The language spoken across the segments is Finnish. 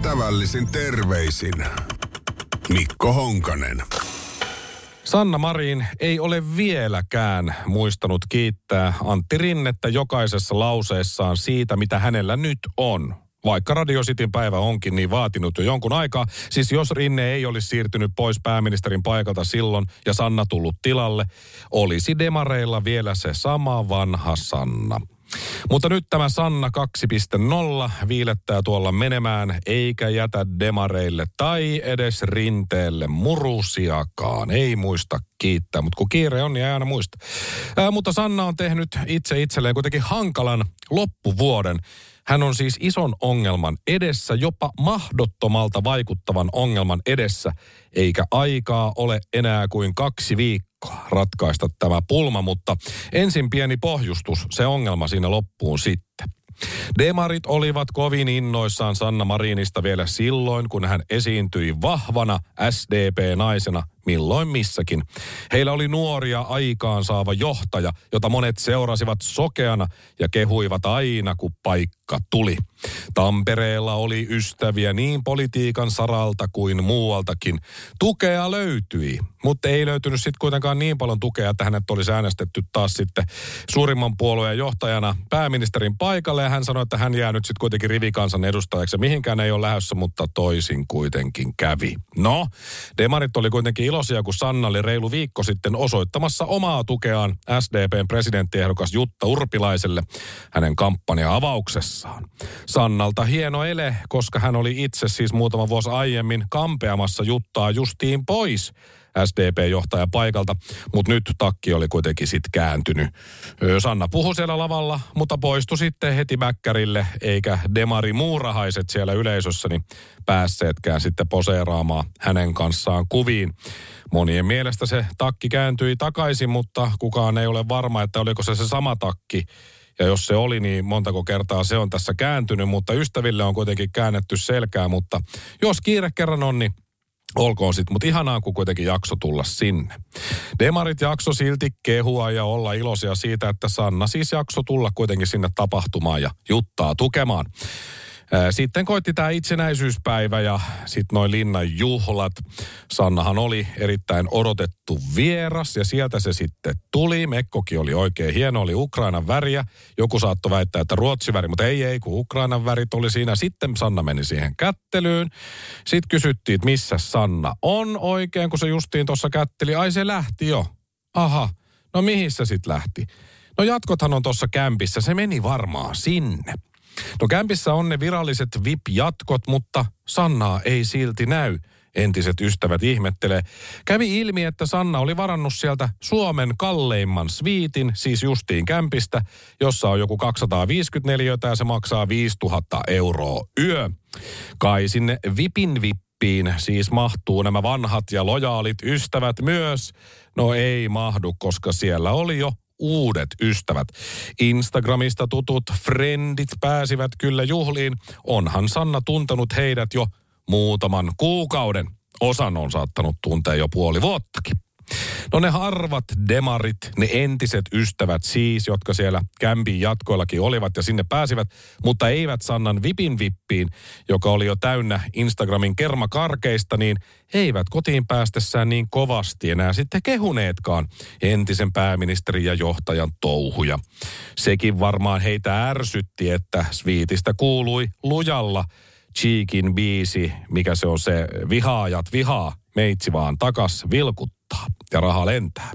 Ystävällisin terveisin Mikko Honkanen. Sanna Marin ei ole vieläkään muistanut kiittää Antti Rinnettä jokaisessa lauseessaan siitä, mitä hänellä nyt on. Vaikka Radio Cityn päivä onkin niin vaatinut jo jonkun aikaa, siis jos Rinne ei olisi siirtynyt pois pääministerin paikalta silloin ja Sanna tullut tilalle, olisi demareilla vielä se sama vanha Sanna. Mutta nyt tämä Sanna 2.0 viilettää tuolla menemään, eikä jätä demareille tai edes rinteelle murusiakaan. Ei muista kiittää, mutta kun kiire on, niin ei aina muista. Ää, mutta Sanna on tehnyt itse itselleen kuitenkin hankalan loppuvuoden. Hän on siis ison ongelman edessä, jopa mahdottomalta vaikuttavan ongelman edessä, eikä aikaa ole enää kuin kaksi viikkoa ratkaista tämä pulma, mutta ensin pieni pohjustus, se ongelma siinä loppuun sitten. Demarit olivat kovin innoissaan Sanna Marinista vielä silloin, kun hän esiintyi vahvana SDP-naisena milloin missäkin. Heillä oli nuoria aikaan saava johtaja, jota monet seurasivat sokeana ja kehuivat aina, kun paikka tuli. Tampereella oli ystäviä niin politiikan saralta kuin muualtakin. Tukea löytyi, mutta ei löytynyt sitten kuitenkaan niin paljon tukea, että hänet olisi äänestetty taas sitten suurimman puolueen johtajana pääministerin paikalle. Ja hän sanoi, että hän jää nyt sitten kuitenkin rivikansan edustajaksi. Mihinkään ei ole lähdössä, mutta toisin kuitenkin kävi. No, demarit oli kuitenkin iloisia, kun Sanna oli reilu viikko sitten osoittamassa omaa tukeaan SDPn presidenttiehdokas Jutta Urpilaiselle hänen kampanja-avauksessaan. Sannalta hieno ele, koska hän oli itse siis muutama vuosi aiemmin kampeamassa Juttaa justiin pois SDP-johtaja paikalta, mutta nyt takki oli kuitenkin sitten kääntynyt. Sanna puhui siellä lavalla, mutta poistui sitten heti mäkkärille, eikä Demari muurahaiset siellä yleisössä niin päässeetkään sitten poseeraamaan hänen kanssaan kuviin. Monien mielestä se takki kääntyi takaisin, mutta kukaan ei ole varma, että oliko se se sama takki, ja jos se oli, niin montako kertaa se on tässä kääntynyt, mutta ystäville on kuitenkin käännetty selkää. Mutta jos kiire kerran on, niin Olkoon sitten, mutta ihanaa, kun kuitenkin jakso tulla sinne. Demarit jakso silti kehua ja olla iloisia siitä, että Sanna siis jakso tulla kuitenkin sinne tapahtumaan ja juttaa tukemaan. Sitten koitti tämä itsenäisyyspäivä ja sitten noin linnan juhlat. Sannahan oli erittäin odotettu vieras ja sieltä se sitten tuli. Mekkokin oli oikein hieno, oli Ukrainan väriä. Joku saattoi väittää, että Ruotsi väri, mutta ei, ei, kun Ukrainan värit oli siinä. Sitten Sanna meni siihen kättelyyn. Sitten kysyttiin, että missä Sanna on oikein, kun se justiin tuossa kätteli. Ai se lähti jo. Aha, no mihin se sitten lähti? No jatkothan on tuossa kämpissä, se meni varmaan sinne. No kämpissä on ne viralliset VIP-jatkot, mutta Sannaa ei silti näy. Entiset ystävät ihmettelee. Kävi ilmi, että Sanna oli varannut sieltä Suomen kalleimman sviitin, siis justiin kämpistä, jossa on joku 254 ja se maksaa 5000 euroa yö. Kai sinne VIPin vippiin siis mahtuu nämä vanhat ja lojaalit ystävät myös. No ei mahdu, koska siellä oli jo uudet ystävät. Instagramista tutut friendit pääsivät kyllä juhliin. Onhan Sanna tuntenut heidät jo muutaman kuukauden. Osan on saattanut tuntea jo puoli vuottakin. No ne harvat demarit, ne entiset ystävät siis, jotka siellä kämpin jatkoillakin olivat ja sinne pääsivät, mutta eivät Sannan vipin vippiin, joka oli jo täynnä Instagramin kermakarkeista, niin eivät kotiin päästessään niin kovasti enää sitten kehuneetkaan entisen pääministerin ja johtajan touhuja. Sekin varmaan heitä ärsytti, että Sviitistä kuului lujalla Cheekin biisi, mikä se on se vihaajat vihaa, meitsi vaan takas vilkuttaa ja raha lentää.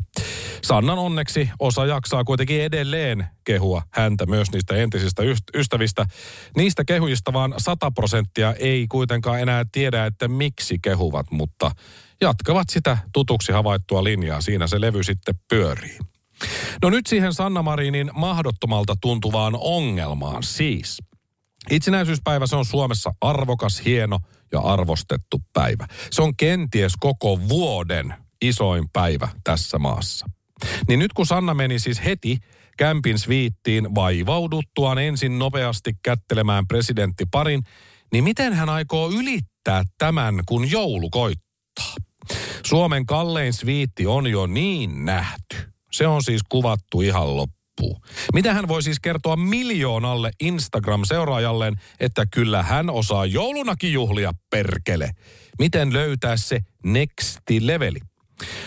Sannan onneksi osa jaksaa kuitenkin edelleen kehua häntä myös niistä entisistä ystävistä. Niistä kehuista vaan 100 prosenttia ei kuitenkaan enää tiedä, että miksi kehuvat, mutta jatkavat sitä tutuksi havaittua linjaa. Siinä se levy sitten pyörii. No nyt siihen Sanna Marinin mahdottomalta tuntuvaan ongelmaan siis. Itsenäisyyspäivä se on Suomessa arvokas, hieno ja arvostettu päivä. Se on kenties koko vuoden isoin päivä tässä maassa. Niin nyt kun Sanna meni siis heti kämpin sviittiin vaivauduttuaan ensin nopeasti kättelemään parin, niin miten hän aikoo ylittää tämän, kun joulu koittaa? Suomen kallein sviitti on jo niin nähty. Se on siis kuvattu ihan loppuun loppuu. Mitä hän voi siis kertoa miljoonalle Instagram-seuraajalleen, että kyllä hän osaa joulunakin juhlia perkele? Miten löytää se nexti leveli?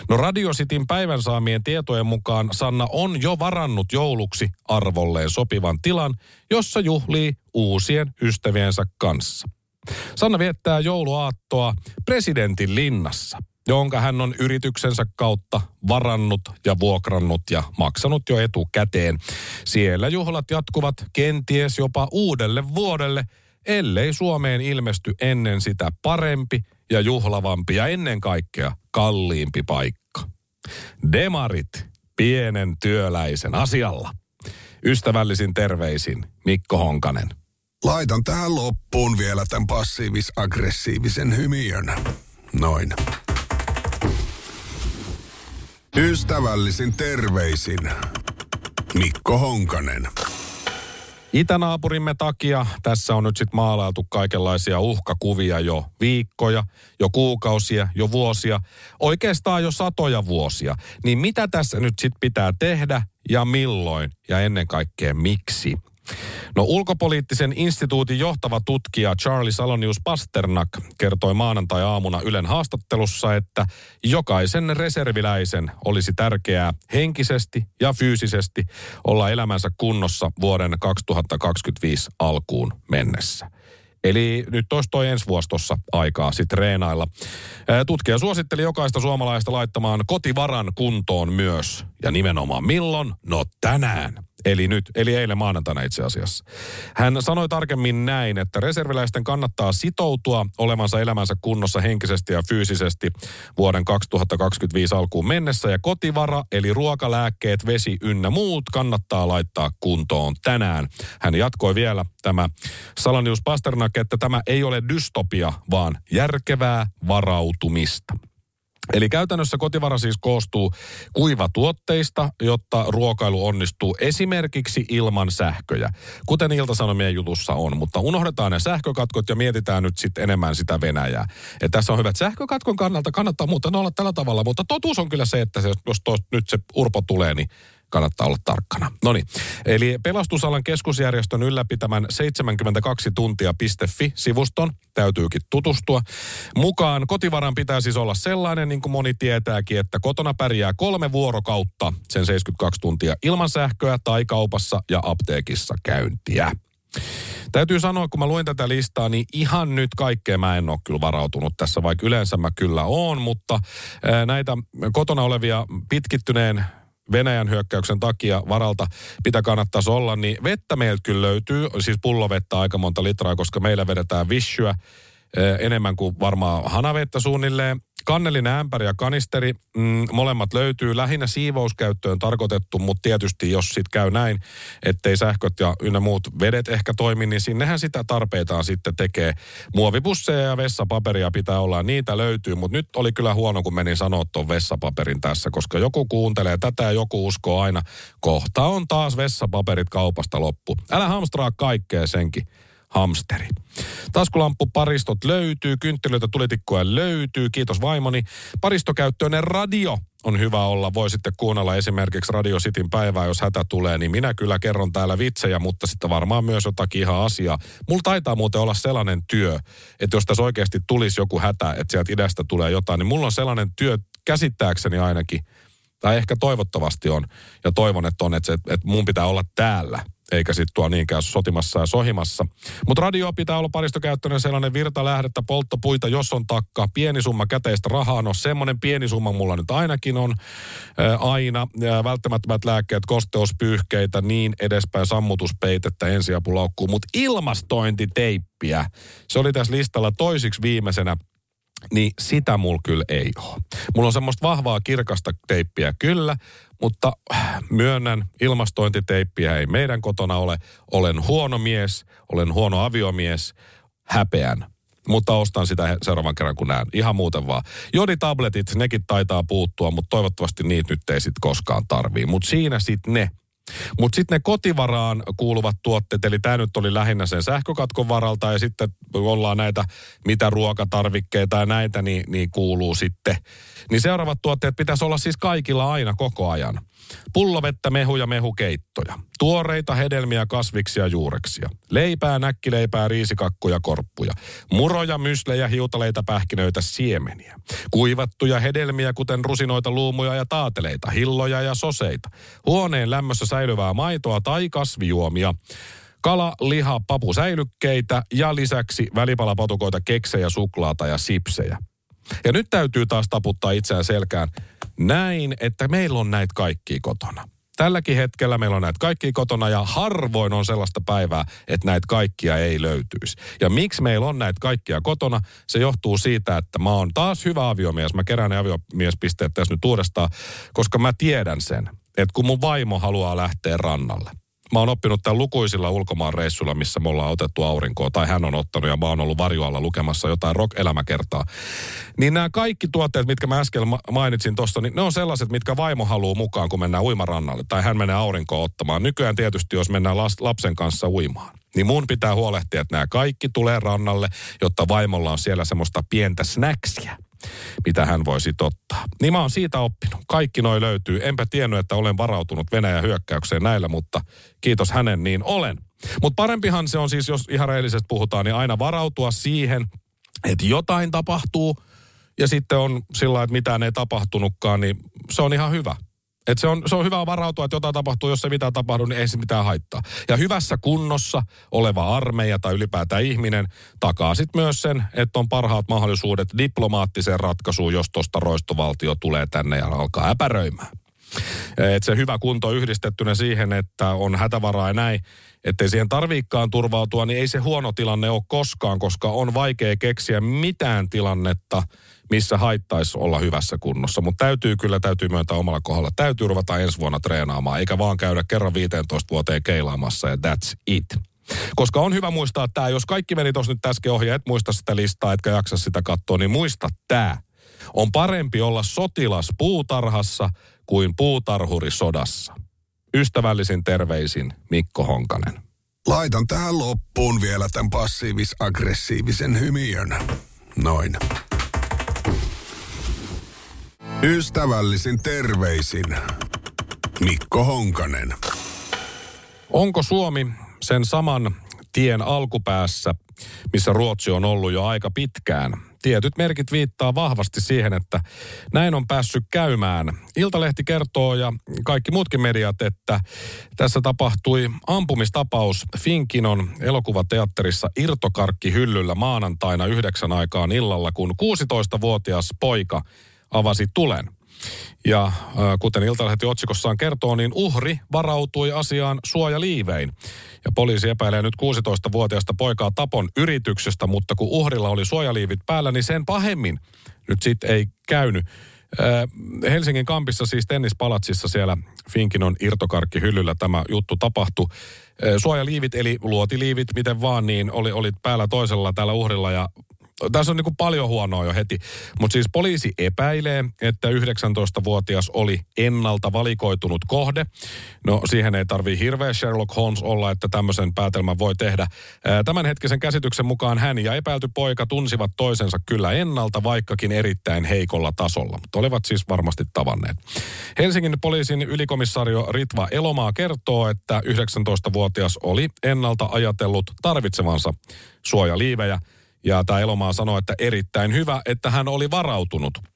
No Radio Cityn päivän saamien tietojen mukaan Sanna on jo varannut jouluksi arvolleen sopivan tilan, jossa juhlii uusien ystäviensä kanssa. Sanna viettää jouluaattoa presidentin linnassa, jonka hän on yrityksensä kautta varannut ja vuokrannut ja maksanut jo etukäteen. Siellä juhlat jatkuvat kenties jopa uudelle vuodelle, ellei Suomeen ilmesty ennen sitä parempi ja juhlavampi ja ennen kaikkea kalliimpi paikka. Demarit pienen työläisen asialla. Ystävällisin terveisin Mikko Honkanen. Laitan tähän loppuun vielä tämän passiivis-aggressiivisen hymiön. Noin. Ystävällisin terveisin Mikko Honkanen. Itänaapurimme takia tässä on nyt sitten maalailtu kaikenlaisia uhkakuvia jo viikkoja, jo kuukausia, jo vuosia, oikeastaan jo satoja vuosia. Niin mitä tässä nyt sitten pitää tehdä ja milloin ja ennen kaikkea miksi? No ulkopoliittisen instituutin johtava tutkija Charlie Salonius Pasternak kertoi maanantai-aamuna Ylen haastattelussa, että jokaisen reserviläisen olisi tärkeää henkisesti ja fyysisesti olla elämänsä kunnossa vuoden 2025 alkuun mennessä. Eli nyt olisi toi ensi vuosi tuossa aikaa sitten reenailla. Tutkija suositteli jokaista suomalaista laittamaan kotivaran kuntoon myös. Ja nimenomaan milloin? No tänään. Eli nyt, eli eilen maanantaina itse asiassa. Hän sanoi tarkemmin näin, että reserviläisten kannattaa sitoutua olemansa elämänsä kunnossa henkisesti ja fyysisesti vuoden 2025 alkuun mennessä. Ja kotivara, eli ruokalääkkeet, vesi ynnä muut kannattaa laittaa kuntoon tänään. Hän jatkoi vielä tämä Salanius Pasternak, että tämä ei ole dystopia, vaan järkevää varautumista. Eli käytännössä kotivara siis koostuu kuivatuotteista, jotta ruokailu onnistuu esimerkiksi ilman sähköjä, kuten Ilta-Sanomien jutussa on. Mutta unohdetaan ne sähkökatkot ja mietitään nyt sitten enemmän sitä Venäjää. Et tässä on hyvät sähkökatkon kannalta, kannattaa muuten olla tällä tavalla, mutta totuus on kyllä se, että se, jos tos, nyt se urpo tulee, niin kannattaa olla tarkkana. No niin, eli pelastusalan keskusjärjestön ylläpitämän 72 tuntia.fi-sivuston täytyykin tutustua. Mukaan kotivaran pitää siis olla sellainen, niin kuin moni tietääkin, että kotona pärjää kolme vuorokautta sen 72 tuntia ilman sähköä tai kaupassa ja apteekissa käyntiä. Täytyy sanoa, kun mä luen tätä listaa, niin ihan nyt kaikkea mä en ole kyllä varautunut tässä, vaikka yleensä mä kyllä oon, mutta näitä kotona olevia pitkittyneen Venäjän hyökkäyksen takia varalta. Pitää kannattaisi olla, niin vettä meiltä kyllä löytyy, siis pullovettä aika monta litraa, koska meillä vedetään vissyä enemmän kuin varmaan hanavettä suunnilleen. Kannellinen ämpäri ja kanisteri, mm, molemmat löytyy lähinnä siivouskäyttöön tarkoitettu, mutta tietysti jos sit käy näin, ettei sähköt ja ynnä muut vedet ehkä toimi, niin sinnehän sitä tarpeitaan sitten tekee. Muovipusseja ja vessapaperia pitää olla, niitä löytyy, mutta nyt oli kyllä huono, kun menin sanoa tuon vessapaperin tässä, koska joku kuuntelee tätä ja joku uskoo aina, kohta on taas vessapaperit kaupasta loppu. Älä hamstraa kaikkea senkin hamsteri. Taskulamppuparistot löytyy, kynttilöitä tulitikkuja löytyy, kiitos vaimoni. Paristokäyttöinen radio on hyvä olla. Voi sitten kuunnella esimerkiksi Radio Cityn päivää, jos hätä tulee, niin minä kyllä kerron täällä vitsejä, mutta sitten varmaan myös jotakin ihan asiaa. Mulla taitaa muuten olla sellainen työ, että jos tässä oikeasti tulisi joku hätä, että sieltä idästä tulee jotain, niin mulla on sellainen työ käsittääkseni ainakin, tai ehkä toivottavasti on, ja toivon, että on, että, se, että mun pitää olla täällä – eikä sitten tuo niinkään sotimassa ja sohimassa. Mutta radio pitää olla paristokäyttöinen sellainen virtalähdettä, polttopuita, jos on takka, pieni summa käteistä rahaa, no semmoinen pieni summa mulla nyt ainakin on ää, aina, ja välttämättömät lääkkeet, kosteuspyyhkeitä, niin edespäin, sammutuspeitettä, ensiapulaukkuun, mutta ilmastointiteippiä, se oli tässä listalla toisiksi viimeisenä. Niin sitä mulla kyllä ei ole. Mulla on semmoista vahvaa kirkasta teippiä kyllä, mutta myönnän, ilmastointiteippiä ei meidän kotona ole. Olen huono mies, olen huono aviomies, häpeän. Mutta ostan sitä seuraavan kerran, kun näen. Ihan muuten vaan. Joditabletit, nekin taitaa puuttua, mutta toivottavasti niitä nyt ei sitten koskaan tarvii. Mutta siinä sitten ne. Mutta sitten ne kotivaraan kuuluvat tuotteet, eli tämä nyt oli lähinnä sen sähkökatkon varalta ja sitten ollaan näitä, mitä ruokatarvikkeita ja näitä, niin, niin kuuluu sitten. Niin seuraavat tuotteet pitäisi olla siis kaikilla aina koko ajan. Pullovettä, mehuja, mehukeittoja. Tuoreita hedelmiä, kasviksia, juureksia. Leipää, näkkileipää, riisikakkuja, korppuja. Muroja, myslejä, hiutaleita, pähkinöitä, siemeniä. Kuivattuja hedelmiä, kuten rusinoita, luumuja ja taateleita, hilloja ja soseita. Huoneen lämmössä säilyvää maitoa tai kasvijuomia kala, liha, papu säilykkeitä ja lisäksi välipalapatukoita, keksejä, suklaata ja sipsejä. Ja nyt täytyy taas taputtaa itseään selkään näin, että meillä on näitä kaikki kotona. Tälläkin hetkellä meillä on näitä kaikki kotona ja harvoin on sellaista päivää, että näitä kaikkia ei löytyisi. Ja miksi meillä on näitä kaikkia kotona? Se johtuu siitä, että mä oon taas hyvä aviomies. Mä kerään ne aviomiespisteet tässä nyt uudestaan, koska mä tiedän sen, että kun mun vaimo haluaa lähteä rannalle, mä oon oppinut tämän lukuisilla ulkomaan reissuilla, missä me ollaan otettu aurinkoa, tai hän on ottanut ja mä oon ollut varjoalla lukemassa jotain rock-elämäkertaa. Niin nämä kaikki tuotteet, mitkä mä äsken mainitsin tuossa, niin ne on sellaiset, mitkä vaimo haluaa mukaan, kun mennään uimarannalle, tai hän menee aurinkoa ottamaan. Nykyään tietysti, jos mennään lapsen kanssa uimaan, niin mun pitää huolehtia, että nämä kaikki tulee rannalle, jotta vaimolla on siellä semmoista pientä snacksia mitä hän voisi ottaa. Niin mä oon siitä oppinut. Kaikki noi löytyy. Enpä tiennyt, että olen varautunut Venäjän hyökkäykseen näillä, mutta kiitos hänen, niin olen. Mutta parempihan se on siis, jos ihan rehellisesti puhutaan, niin aina varautua siihen, että jotain tapahtuu, ja sitten on sillä että mitään ei tapahtunutkaan, niin se on ihan hyvä. Et se, on, se on hyvä varautua, että jotain tapahtuu, jos se mitään tapahtuu, niin ei se mitään haittaa. Ja hyvässä kunnossa oleva armeija tai ylipäätään ihminen takaa sitten myös sen, että on parhaat mahdollisuudet diplomaattiseen ratkaisuun, jos tuosta roistovaltio tulee tänne ja alkaa äpäröimään. Et se hyvä kunto yhdistettynä siihen, että on hätävaraa ja näin, ettei siihen tarviikkaan turvautua, niin ei se huono tilanne ole koskaan, koska on vaikea keksiä mitään tilannetta, missä haittaisi olla hyvässä kunnossa. Mutta täytyy kyllä, täytyy myöntää omalla kohdalla. Täytyy ruveta ensi vuonna treenaamaan, eikä vaan käydä kerran 15 vuoteen keilaamassa ja that's it. Koska on hyvä muistaa tämä, jos kaikki meni tuossa nyt äsken ohi, et muista sitä listaa, etkä jaksa sitä katsoa, niin muista tämä. On parempi olla sotilas puutarhassa kuin puutarhuri sodassa. Ystävällisin terveisin Mikko Honkanen. Laitan tähän loppuun vielä tämän passiivis-aggressiivisen hymiön. Noin. Ystävällisin terveisin Mikko Honkanen. Onko Suomi sen saman tien alkupäässä, missä Ruotsi on ollut jo aika pitkään? Tietyt merkit viittaa vahvasti siihen, että näin on päässyt käymään. Iltalehti kertoo ja kaikki muutkin mediat, että tässä tapahtui ampumistapaus Finkinon elokuvateatterissa Irtokarkki hyllyllä maanantaina yhdeksän aikaan illalla, kun 16-vuotias poika avasi tulen. Ja kuten Iltalehti otsikossaan kertoo, niin uhri varautui asiaan suojaliivein. Ja poliisi epäilee nyt 16-vuotiaasta poikaa tapon yrityksestä, mutta kun uhrilla oli suojaliivit päällä, niin sen pahemmin nyt sitten ei käynyt. Helsingin kampissa siis tennispalatsissa siellä Finkinon irtokarkki hyllyllä tämä juttu tapahtui. Suojaliivit eli luotiliivit, miten vaan, niin oli, oli päällä toisella täällä uhrilla ja tässä on niin kuin paljon huonoa jo heti. Mutta siis poliisi epäilee, että 19-vuotias oli ennalta valikoitunut kohde. No siihen ei tarvii hirveä Sherlock Holmes olla, että tämmöisen päätelmän voi tehdä. Tämänhetkisen käsityksen mukaan hän ja epäilty poika tunsivat toisensa kyllä ennalta, vaikkakin erittäin heikolla tasolla. Mutta olivat siis varmasti tavanneet. Helsingin poliisin ylikomissario Ritva Elomaa kertoo, että 19-vuotias oli ennalta ajatellut tarvitsevansa suojaliivejä – ja tämä Elomaa sanoi, että erittäin hyvä, että hän oli varautunut.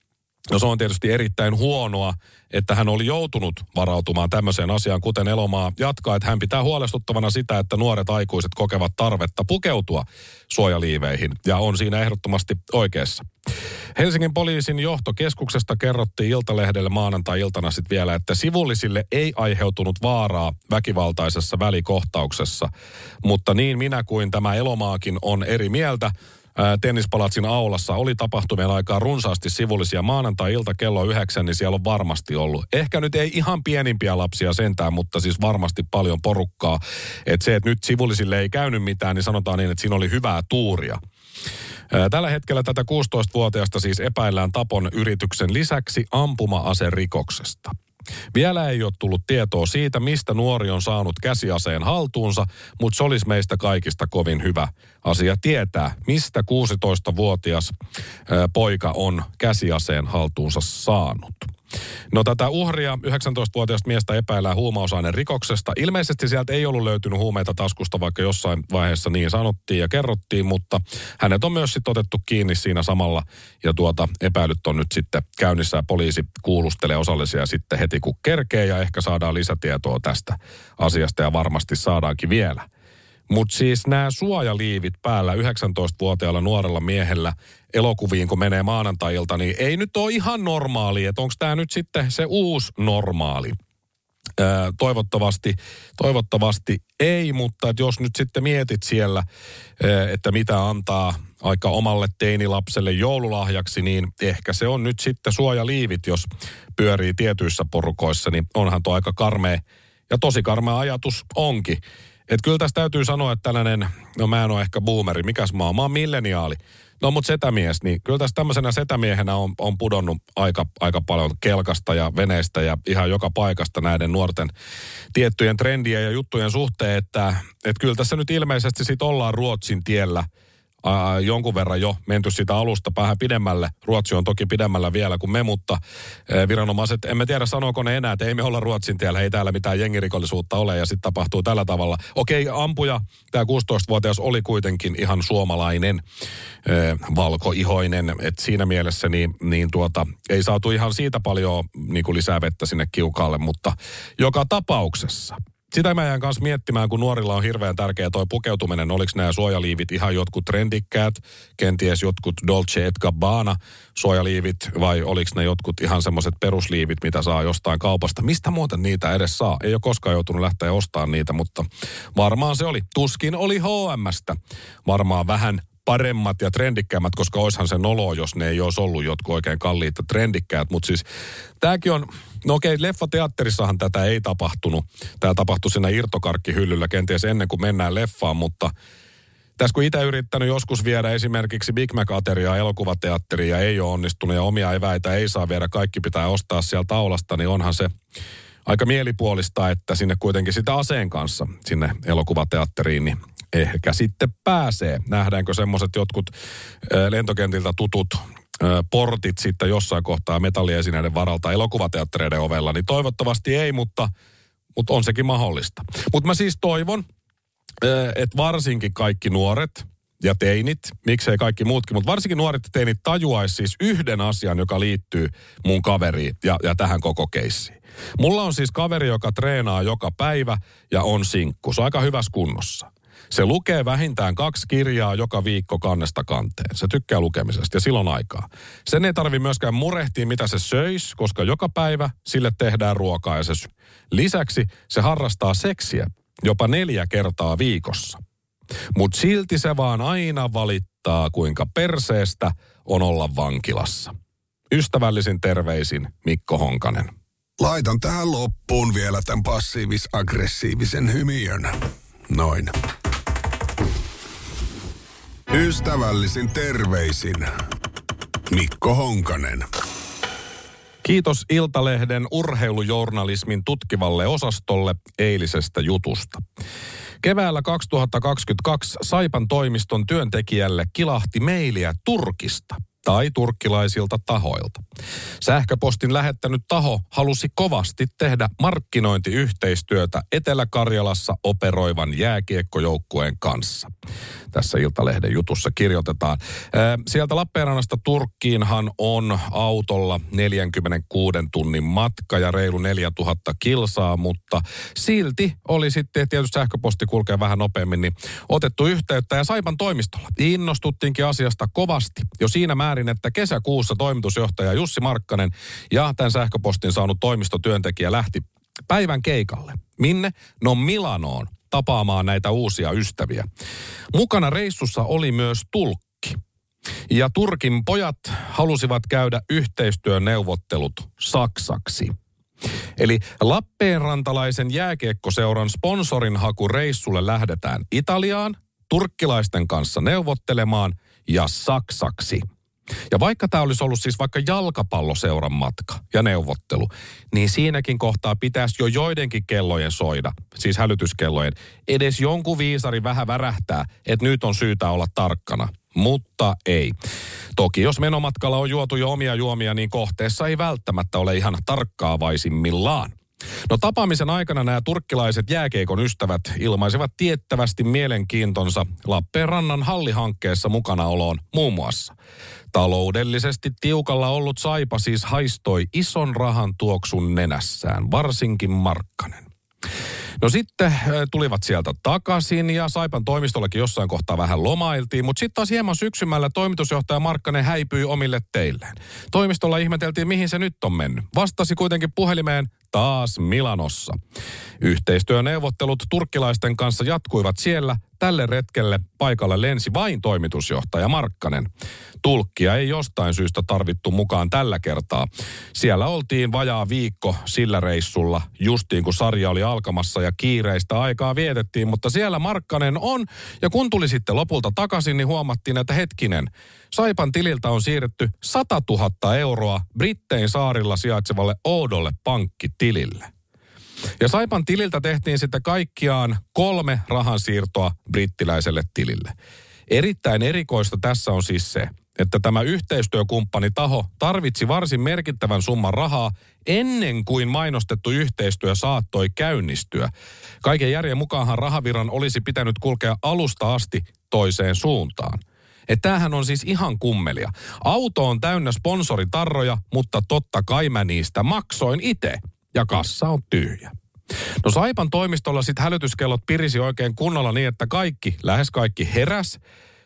No se on tietysti erittäin huonoa, että hän oli joutunut varautumaan tämmöiseen asiaan, kuten Elomaa jatkaa, että hän pitää huolestuttavana sitä, että nuoret aikuiset kokevat tarvetta pukeutua suojaliiveihin, ja on siinä ehdottomasti oikeassa. Helsingin poliisin johtokeskuksesta kerrottiin Iltalehdelle maanantai-iltana sitten vielä, että sivullisille ei aiheutunut vaaraa väkivaltaisessa välikohtauksessa, mutta niin minä kuin tämä Elomaakin on eri mieltä – tennispalatsin aulassa oli tapahtumien aikaa runsaasti sivullisia maanantai-ilta kello yhdeksän, niin siellä on varmasti ollut. Ehkä nyt ei ihan pienimpiä lapsia sentään, mutta siis varmasti paljon porukkaa. Että se, että nyt sivullisille ei käynyt mitään, niin sanotaan niin, että siinä oli hyvää tuuria. Tällä hetkellä tätä 16-vuotiaasta siis epäillään tapon yrityksen lisäksi ampuma-aserikoksesta. Vielä ei ole tullut tietoa siitä, mistä nuori on saanut käsiaseen haltuunsa, mutta se olisi meistä kaikista kovin hyvä asia tietää, mistä 16-vuotias poika on käsiaseen haltuunsa saanut. No tätä uhria, 19-vuotiaasta miestä epäillään huumausaineen rikoksesta. Ilmeisesti sieltä ei ollut löytynyt huumeita taskusta, vaikka jossain vaiheessa niin sanottiin ja kerrottiin, mutta hänet on myös sitten otettu kiinni siinä samalla. Ja tuota epäilyt on nyt sitten käynnissä ja poliisi kuulustelee osallisia sitten heti kun kerkee ja ehkä saadaan lisätietoa tästä asiasta ja varmasti saadaankin vielä. Mutta siis nämä suojaliivit päällä 19-vuotiaalla nuorella miehellä elokuviin, kun menee maanantailta, niin ei nyt ole ihan normaali. Että onko tämä nyt sitten se uusi normaali? Toivottavasti, toivottavasti ei, mutta että jos nyt sitten mietit siellä, että mitä antaa aika omalle teinilapselle joululahjaksi, niin ehkä se on nyt sitten suojaliivit, jos pyörii tietyissä porukoissa, niin onhan tuo aika karmea ja tosi karmea ajatus onkin. Et kyllä tässä täytyy sanoa, että tällainen, no mä en ole ehkä boomeri, mikäs mä oon, mä oon milleniaali. No mutta setämies, niin kyllä tässä tämmöisenä setämiehenä on, on pudonnut aika, aika paljon kelkasta ja veneestä ja ihan joka paikasta näiden nuorten tiettyjen trendien ja juttujen suhteen, että, että kyllä tässä nyt ilmeisesti sit ollaan Ruotsin tiellä – ää, jonkun verran jo menty sitä alusta vähän pidemmälle. Ruotsi on toki pidemmällä vielä kuin me, mutta ää, viranomaiset, emme tiedä sanooko ne enää, että ei me olla Ruotsin tiellä, ei täällä mitään jengirikollisuutta ole ja sitten tapahtuu tällä tavalla. Okei, ampuja, tämä 16-vuotias oli kuitenkin ihan suomalainen, ää, valkoihoinen, että siinä mielessä niin, niin tuota, ei saatu ihan siitä paljon niin kuin lisää vettä sinne kiukaalle, mutta joka tapauksessa – sitä mä jään kanssa miettimään, kun nuorilla on hirveän tärkeä toi pukeutuminen. Oliko nämä suojaliivit ihan jotkut trendikkäät, kenties jotkut Dolce et Gabbana suojaliivit, vai oliko ne jotkut ihan semmoiset perusliivit, mitä saa jostain kaupasta. Mistä muuten niitä edes saa? Ei ole koskaan joutunut lähteä ostamaan niitä, mutta varmaan se oli. Tuskin oli HMstä. Varmaan vähän paremmat ja trendikkäimmät, koska oishan se nolo, jos ne ei olisi ollut jotkut oikein kalliit ja trendikkäät. Mutta siis tämäkin on, no okei, leffateatterissahan tätä ei tapahtunut. Tämä tapahtui siinä irtokarkkihyllyllä kenties ennen kuin mennään leffaan, mutta tässä kun itse yrittänyt joskus viedä esimerkiksi Big Mac-ateriaa elokuvateatteriin ja ei ole onnistunut ja omia eväitä ei saa viedä, kaikki pitää ostaa sieltä taulasta, niin onhan se aika mielipuolista, että sinne kuitenkin sitä aseen kanssa sinne elokuvateatteriin, niin ehkä sitten pääsee. Nähdäänkö semmoiset jotkut lentokentiltä tutut portit sitten jossain kohtaa metalliesineiden varalta elokuvateattereiden ovella, niin toivottavasti ei, mutta, mutta on sekin mahdollista. Mutta mä siis toivon, että varsinkin kaikki nuoret ja teinit, miksei kaikki muutkin, mutta varsinkin nuoret ja teinit tajuaisi siis yhden asian, joka liittyy mun kaveriin ja, ja tähän koko keissiin. Mulla on siis kaveri, joka treenaa joka päivä ja on sinkku. Se on aika hyvässä kunnossa. Se lukee vähintään kaksi kirjaa joka viikko kannesta kanteen. Se tykkää lukemisesta ja silloin aikaa. Sen ei tarvi myöskään murehtia, mitä se söis, koska joka päivä sille tehdään ruokaa ja se Lisäksi se harrastaa seksiä jopa neljä kertaa viikossa. Mutta silti se vaan aina valittaa, kuinka perseestä on olla vankilassa. Ystävällisin terveisin Mikko Honkanen. Laitan tähän loppuun vielä tämän passiivis-aggressiivisen hymiön. Noin. Ystävällisin terveisin Mikko Honkanen. Kiitos Iltalehden urheilujournalismin tutkivalle osastolle eilisestä jutusta. Keväällä 2022 Saipan toimiston työntekijälle kilahti meiliä Turkista – tai turkkilaisilta tahoilta. Sähköpostin lähettänyt taho halusi kovasti tehdä markkinointiyhteistyötä Etelä-Karjalassa operoivan jääkiekkojoukkueen kanssa. Tässä Iltalehden jutussa kirjoitetaan. Sieltä Lappeenrannasta Turkkiinhan on autolla 46 tunnin matka ja reilu 4000 kilsaa, mutta silti oli sitten, tietysti sähköposti kulkee vähän nopeammin, niin otettu yhteyttä ja Saipan toimistolla. Innostuttiinkin asiasta kovasti jo siinä määrin, että kesäkuussa toimitusjohtaja Jussi Markkanen ja tämän sähköpostin saanut toimistotyöntekijä lähti päivän keikalle. Minne? No Milanoon tapaamaan näitä uusia ystäviä. Mukana reissussa oli myös tulkki. Ja Turkin pojat halusivat käydä yhteistyöneuvottelut saksaksi. Eli Lappeenrantalaisen jääkiekkoseuran sponsorin haku reissulle lähdetään Italiaan, turkkilaisten kanssa neuvottelemaan ja saksaksi. Ja vaikka tämä olisi ollut siis vaikka jalkapalloseuran matka ja neuvottelu, niin siinäkin kohtaa pitäisi jo joidenkin kellojen soida, siis hälytyskellojen. Edes jonkun viisari vähän värähtää, että nyt on syytä olla tarkkana. Mutta ei. Toki jos menomatkalla on juotu jo omia juomia, niin kohteessa ei välttämättä ole ihan tarkkaavaisimmillaan. No tapaamisen aikana nämä turkkilaiset jääkeikon ystävät ilmaisivat tiettävästi mielenkiintonsa Lappeenrannan hallihankkeessa mukanaoloon muun muassa. Taloudellisesti tiukalla ollut Saipa siis haistoi ison rahan tuoksun nenässään, varsinkin Markkanen. No sitten tulivat sieltä takaisin ja Saipan toimistollakin jossain kohtaa vähän lomailtiin, mutta sitten taas hieman syksymällä toimitusjohtaja Markkanen häipyi omille teilleen. Toimistolla ihmeteltiin, mihin se nyt on mennyt. Vastasi kuitenkin puhelimeen taas Milanossa. Yhteistyöneuvottelut turkkilaisten kanssa jatkuivat siellä. Tälle retkelle paikalle lensi vain toimitusjohtaja Markkanen. Tulkkia ei jostain syystä tarvittu mukaan tällä kertaa. Siellä oltiin vajaa viikko sillä reissulla, justiin kun sarja oli alkamassa ja kiireistä aikaa vietettiin, mutta siellä Markkanen on. Ja kun tuli sitten lopulta takaisin, niin huomattiin, että hetkinen, Saipan tililtä on siirretty 100 000 euroa Brittein saarilla sijaitsevalle oudolle pankkitilille. Ja Saipan tililtä tehtiin sitten kaikkiaan kolme rahansiirtoa brittiläiselle tilille. Erittäin erikoista tässä on siis se, että tämä yhteistyökumppani taho tarvitsi varsin merkittävän summan rahaa ennen kuin mainostettu yhteistyö saattoi käynnistyä. Kaiken järjen mukaanhan rahaviran olisi pitänyt kulkea alusta asti toiseen suuntaan. Että tämähän on siis ihan kummelia. Auto on täynnä sponsoritarroja, mutta totta kai mä niistä maksoin itse. Ja kassa on tyhjä. No Saipan toimistolla sitten hälytyskellot pirisi oikein kunnolla niin, että kaikki, lähes kaikki heräs.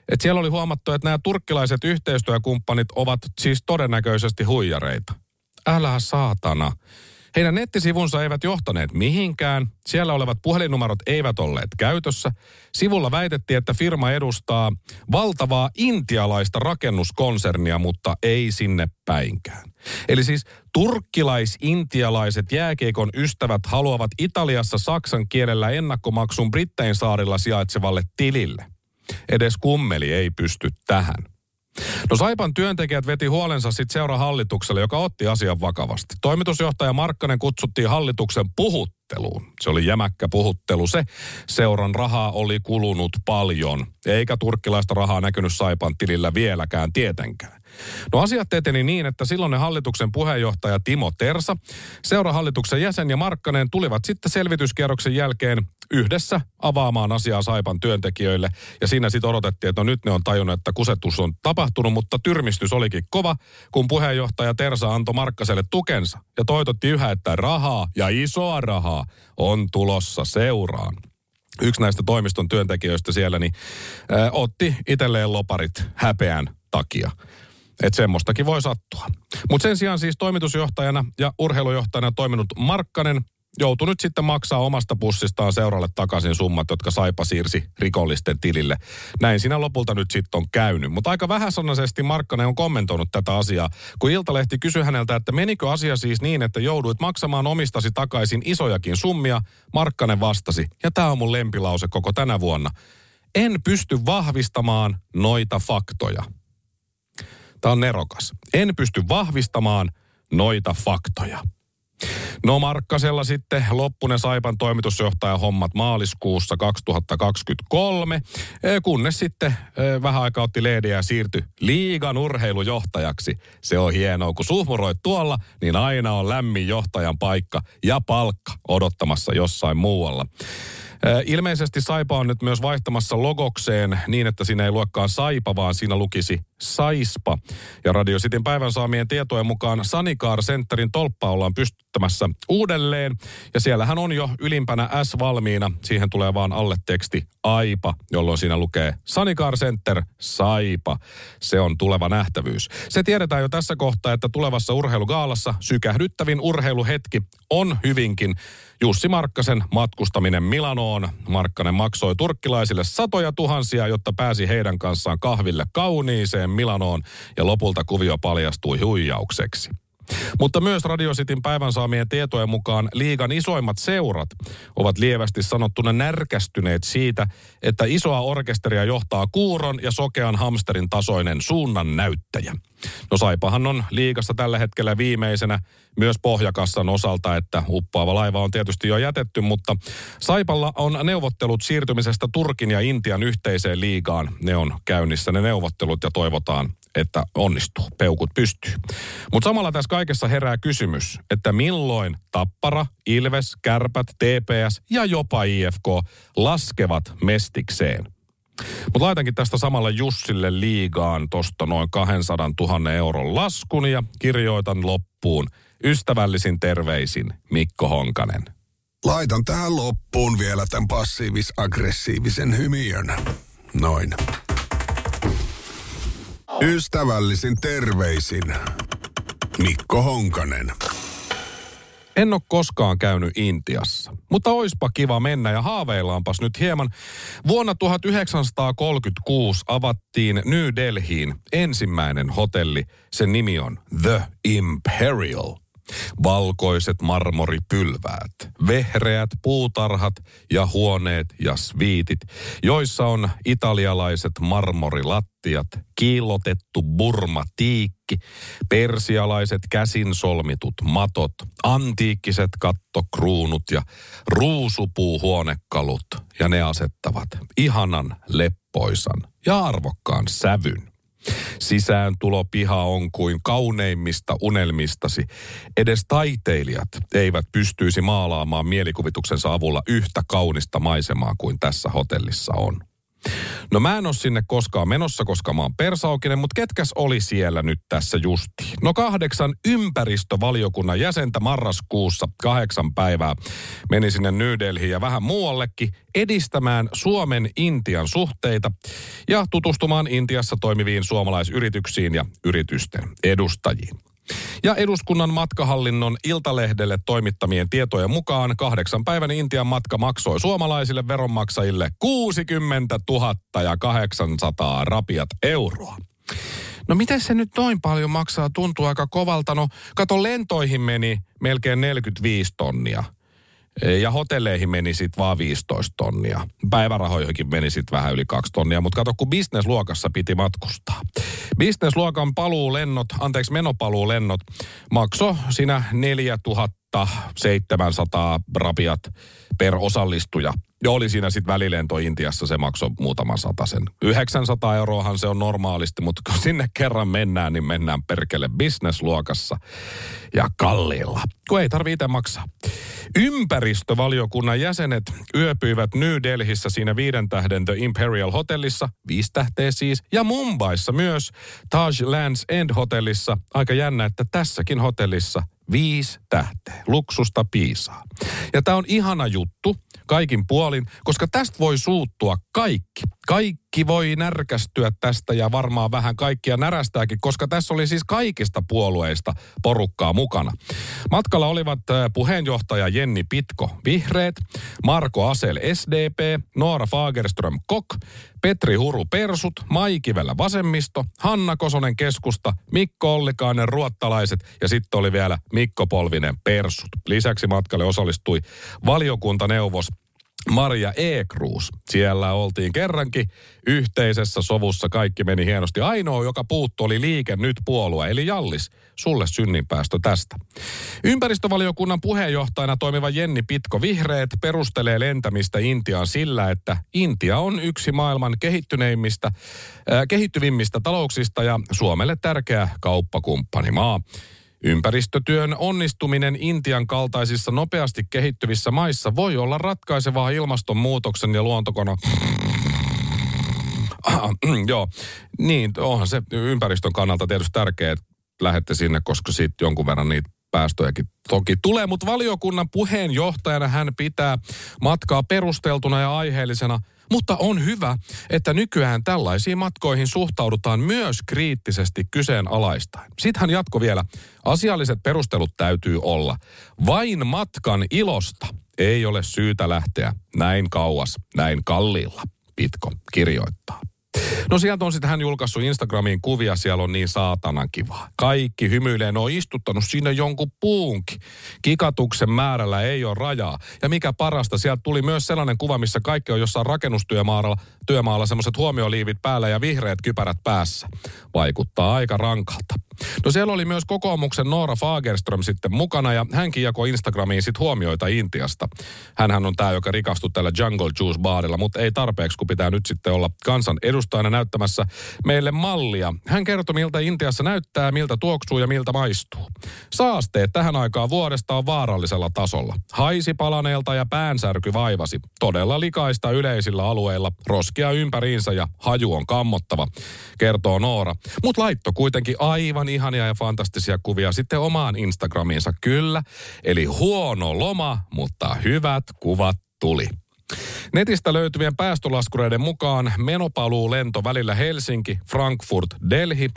Että siellä oli huomattu, että nämä turkkilaiset yhteistyökumppanit ovat siis todennäköisesti huijareita. Älä saatana. Heidän nettisivunsa eivät johtaneet mihinkään. Siellä olevat puhelinnumerot eivät olleet käytössä. Sivulla väitettiin, että firma edustaa valtavaa intialaista rakennuskonsernia, mutta ei sinne päinkään. Eli siis turkkilais-intialaiset jääkeikon ystävät haluavat Italiassa saksan kielellä ennakkomaksun Brittein saarilla sijaitsevalle tilille. Edes kummeli ei pysty tähän. No Saipan työntekijät veti huolensa sitten seurahallitukselle, joka otti asian vakavasti. Toimitusjohtaja Markkanen kutsuttiin hallituksen puhutteluun. Se oli jämäkkä puhuttelu. Se seuran rahaa oli kulunut paljon, eikä turkkilaista rahaa näkynyt Saipan tilillä vieläkään tietenkään. No asiat eteni niin, että silloinen hallituksen puheenjohtaja Timo Tersa, seurahallituksen jäsen ja Markkanen tulivat sitten selvityskierroksen jälkeen yhdessä avaamaan asiaa Saipan työntekijöille. Ja siinä sitten odotettiin, että no nyt ne on tajunnut, että kusetus on tapahtunut, mutta tyrmistys olikin kova, kun puheenjohtaja Tersa antoi Markkaselle tukensa ja toitotti yhä, että rahaa ja isoa rahaa on tulossa seuraan yksi näistä toimiston työntekijöistä siellä, niin ä, otti itselleen loparit häpeän takia. Että semmoistakin voi sattua. Mutta sen sijaan siis toimitusjohtajana ja urheilujohtajana toiminut Markkanen joutui nyt sitten maksaa omasta pussistaan seuralle takaisin summat, jotka Saipa siirsi rikollisten tilille. Näin siinä lopulta nyt sitten on käynyt. Mutta aika vähäsanaisesti Markkanen on kommentoinut tätä asiaa, kun Iltalehti kysyi häneltä, että menikö asia siis niin, että jouduit maksamaan omistasi takaisin isojakin summia. Markkanen vastasi, ja tämä on mun lempilause koko tänä vuonna. En pysty vahvistamaan noita faktoja. Tämä on nerokas. En pysty vahvistamaan noita faktoja. No Markkasella sitten loppunen Saipan toimitusjohtaja hommat maaliskuussa 2023, e, kunnes sitten e, vähän aikaa otti leediä ja siirtyi liigan urheilujohtajaksi. Se on hienoa, kun suhmuroit tuolla, niin aina on lämmin johtajan paikka ja palkka odottamassa jossain muualla. Ilmeisesti Saipa on nyt myös vaihtamassa logokseen niin, että siinä ei luokkaan Saipa, vaan siinä lukisi Saispa. Ja Radio Cityn päivän saamien tietojen mukaan Sanikaar Centerin tolppa ollaan pystyttämässä uudelleen. Ja siellähän on jo ylimpänä S valmiina. Siihen tulee vaan alle teksti AIPA, jolloin siinä lukee Sanikaar Center Saipa. Se on tuleva nähtävyys. Se tiedetään jo tässä kohtaa, että tulevassa urheilugaalassa sykähdyttävin urheiluhetki on hyvinkin Jussi Markkasen matkustaminen Milanoon. Markkanen maksoi turkkilaisille satoja tuhansia, jotta pääsi heidän kanssaan kahville kauniiseen Milanoon ja lopulta kuvio paljastui huijaukseksi. Mutta myös Radio Cityn päivän saamien tietojen mukaan liigan isoimmat seurat ovat lievästi sanottuna närkästyneet siitä, että isoa orkesteria johtaa kuuron ja sokean hamsterin tasoinen suunnan näyttäjä. No Saipahan on liigassa tällä hetkellä viimeisenä myös pohjakassan osalta, että uppoava laiva on tietysti jo jätetty, mutta Saipalla on neuvottelut siirtymisestä Turkin ja Intian yhteiseen liigaan. Ne on käynnissä ne neuvottelut ja toivotaan, että onnistuu, peukut pystyy. Mutta samalla tässä kaikessa herää kysymys, että milloin Tappara, Ilves, Kärpät, TPS ja jopa IFK laskevat mestikseen. Mutta laitankin tästä samalla Jussille liigaan tosta noin 200 000 euron laskun ja kirjoitan loppuun ystävällisin terveisin Mikko Honkanen. Laitan tähän loppuun vielä tämän passiivis-aggressiivisen hymiön. Noin. Ystävällisin terveisin Mikko Honkanen. En ole koskaan käynyt Intiassa, mutta oispa kiva mennä ja haaveillaanpas nyt hieman. Vuonna 1936 avattiin New Delhiin ensimmäinen hotelli. Sen nimi on The Imperial – Valkoiset marmoripylväät, vehreät puutarhat ja huoneet ja sviitit, joissa on italialaiset marmorilattiat, kiillotettu burmatiikki, persialaiset käsin solmitut matot, antiikkiset kattokruunut ja ruusupuuhuonekalut. Ja ne asettavat ihanan, leppoisan ja arvokkaan sävyn Sisääntulo piha on kuin kauneimmista unelmistasi. Edes taiteilijat eivät pystyisi maalaamaan mielikuvituksensa avulla yhtä kaunista maisemaa kuin tässä hotellissa on. No mä en ole sinne koskaan menossa, koska mä oon persaukinen, mutta ketkäs oli siellä nyt tässä justi? No kahdeksan ympäristövaliokunnan jäsentä marraskuussa kahdeksan päivää meni sinne New Delhiin ja vähän muuallekin edistämään Suomen Intian suhteita ja tutustumaan Intiassa toimiviin suomalaisyrityksiin ja yritysten edustajiin. Ja eduskunnan matkahallinnon iltalehdelle toimittamien tietojen mukaan kahdeksan päivän Intian matka maksoi suomalaisille veronmaksajille 60 000 ja 800 rapiat euroa. No miten se nyt noin paljon maksaa? Tuntuu aika kovalta. No kato, lentoihin meni melkein 45 tonnia. Eh, ja hotelleihin meni sitten vaan 15 tonnia. Päivärahoihinkin meni sitten vähän yli 2 tonnia, mutta kato, kun bisnesluokassa piti matkustaa. Bisnesluokan paluulennot, anteeksi menopaluu lennot makso sinä 4000 700 rapiat per osallistuja. Ja oli siinä sitten välilento Intiassa, se maksoi muutaman sen. 900 euroahan se on normaalisti, mutta kun sinne kerran mennään, niin mennään perkele bisnesluokassa ja kalliilla, kun ei tarvitse itse maksaa. Ympäristövaliokunnan jäsenet yöpyivät New Delhissä siinä viiden tähden The Imperial Hotellissa, viisi tähteä siis, ja Mumbaissa myös Taj Lands End Hotellissa. Aika jännä, että tässäkin hotellissa viisi tähteä. Luksusta piisaa. Ja tämä on ihana juttu kaikin puolin, koska tästä voi suuttua kaikki. Kaikki voi närkästyä tästä ja varmaan vähän kaikkia närästääkin, koska tässä oli siis kaikista puolueista porukkaa mukana. Matkalla olivat puheenjohtaja Jenni Pitko Vihreät, Marko Asel SDP, Noora Fagerström Kok, Petri Huru Persut, Mai Kivelä Vasemmisto, Hanna Kosonen Keskusta, Mikko Ollikainen Ruottalaiset ja sitten oli vielä Mikko Polvinen Persut. Lisäksi matkalle osallistui valiokuntaneuvos Maria Ekruus. Siellä oltiin kerrankin yhteisessä sovussa, kaikki meni hienosti. Ainoa, joka puuttu, oli liike nyt puolue, eli Jallis. Sulle synninpäästö tästä. Ympäristövaliokunnan puheenjohtajana toimiva Jenni Pitko Vihreät perustelee lentämistä Intiaan sillä, että Intia on yksi maailman kehittyneimmistä, äh, kehittyvimmistä talouksista ja Suomelle tärkeä kauppakumppanimaa. Ympäristötyön onnistuminen Intian kaltaisissa nopeasti kehittyvissä maissa voi olla ratkaisevaa ilmastonmuutoksen ja luontokona... Joo, niin onhan se ympäristön kannalta tietysti tärkeää, että lähette sinne, koska sitten jonkun verran niitä päästöjäkin toki tulee, mutta valiokunnan puheenjohtajana hän pitää matkaa perusteltuna ja aiheellisena – mutta on hyvä, että nykyään tällaisiin matkoihin suhtaudutaan myös kriittisesti kyseenalaistain. Sitten hän jatko vielä. Asialliset perustelut täytyy olla. Vain matkan ilosta ei ole syytä lähteä näin kauas, näin kalliilla, Pitko kirjoittaa. No sieltä on sitten hän julkaissut Instagramiin kuvia, siellä on niin saatanan kiva. Kaikki hymyilee, ne on istuttanut sinne jonkun puunkin. Kikatuksen määrällä ei ole rajaa. Ja mikä parasta, sieltä tuli myös sellainen kuva, missä kaikki on jossain rakennustyömaalla työmaalla semmoiset huomioliivit päällä ja vihreät kypärät päässä. Vaikuttaa aika rankalta. No siellä oli myös kokoomuksen Noora Fagerström sitten mukana ja hänkin jakoi Instagramiin sitten huomioita Intiasta. Hänhän on tämä, joka rikastui tällä Jungle Juice baarilla, mutta ei tarpeeksi, kun pitää nyt sitten olla kansan edustajana näyttämässä meille mallia. Hän kertoi, miltä Intiassa näyttää, miltä tuoksuu ja miltä maistuu. Saasteet tähän aikaan vuodesta on vaarallisella tasolla. Haisi palaneelta ja päänsärky vaivasi. Todella likaista yleisillä alueilla, roskia ympäriinsä ja haju on kammottava, kertoo Noora. Mutta laitto kuitenkin aivan ihania ja fantastisia kuvia sitten omaan Instagramiinsa kyllä. Eli huono loma, mutta hyvät kuvat tuli. Netistä löytyvien päästölaskureiden mukaan menopaluu lento välillä Helsinki, Frankfurt, Delhi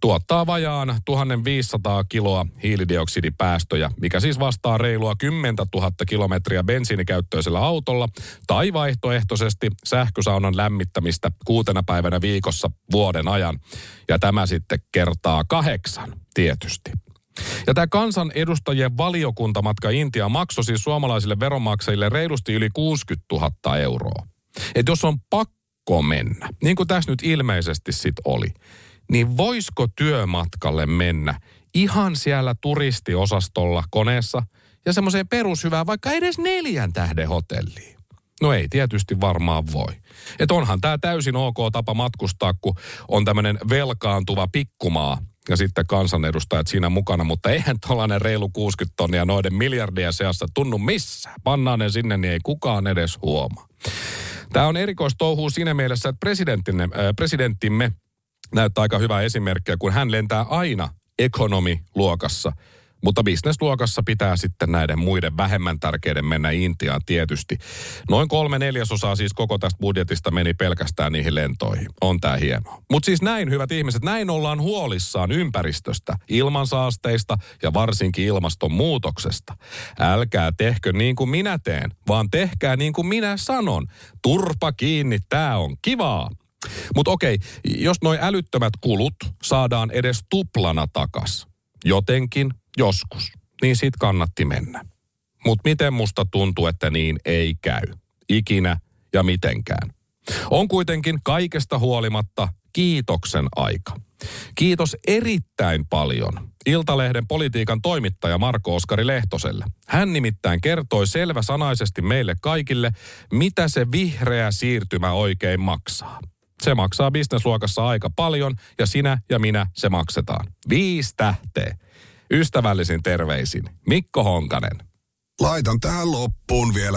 tuottaa vajaan 1500 kiloa hiilidioksidipäästöjä, mikä siis vastaa reilua 10 000 kilometriä bensiinikäyttöisellä autolla tai vaihtoehtoisesti sähkösaunan lämmittämistä kuutena päivänä viikossa vuoden ajan. Ja tämä sitten kertaa kahdeksan tietysti. Ja tämä kansanedustajien valiokuntamatka Intia maksoi siis suomalaisille veronmaksajille reilusti yli 60 000 euroa. Et jos on pakko mennä, niin kuin tässä nyt ilmeisesti sit oli, niin voisiko työmatkalle mennä ihan siellä turistiosastolla koneessa ja semmoiseen perushyvään vaikka edes neljän tähden hotelliin? No ei tietysti varmaan voi. Et onhan tämä täysin ok tapa matkustaa, kun on tämmöinen velkaantuva pikkumaa, ja sitten kansanedustajat siinä mukana, mutta eihän tuollainen reilu 60 tonnia noiden miljardien seassa tunnu missään. Pannaan ne sinne, niin ei kukaan edes huomaa. Tämä on erikoistouhuu siinä mielessä, että äh, presidenttimme näyttää aika hyvää esimerkkiä, kun hän lentää aina ekonomiluokassa – mutta bisnesluokassa pitää sitten näiden muiden vähemmän tärkeiden mennä Intiaan tietysti. Noin kolme neljäsosaa siis koko tästä budjetista meni pelkästään niihin lentoihin. On tää hienoa. Mutta siis näin, hyvät ihmiset, näin ollaan huolissaan ympäristöstä, ilmansaasteista ja varsinkin ilmastonmuutoksesta. Älkää tehkö niin kuin minä teen, vaan tehkää niin kuin minä sanon. Turpa kiinni, tää on kivaa. Mutta okei, jos noin älyttömät kulut saadaan edes tuplana takas, jotenkin Joskus. Niin sit kannatti mennä. Mutta miten musta tuntuu, että niin ei käy. Ikinä ja mitenkään. On kuitenkin kaikesta huolimatta kiitoksen aika. Kiitos erittäin paljon Iltalehden politiikan toimittaja Marko Oskari Lehtoselle. Hän nimittäin kertoi selväsanaisesti meille kaikille, mitä se vihreä siirtymä oikein maksaa. Se maksaa bisnesluokassa aika paljon ja sinä ja minä se maksetaan. Viisi tähteä. Ystävällisin terveisin Mikko Honkanen. Laitan tähän loppuun vielä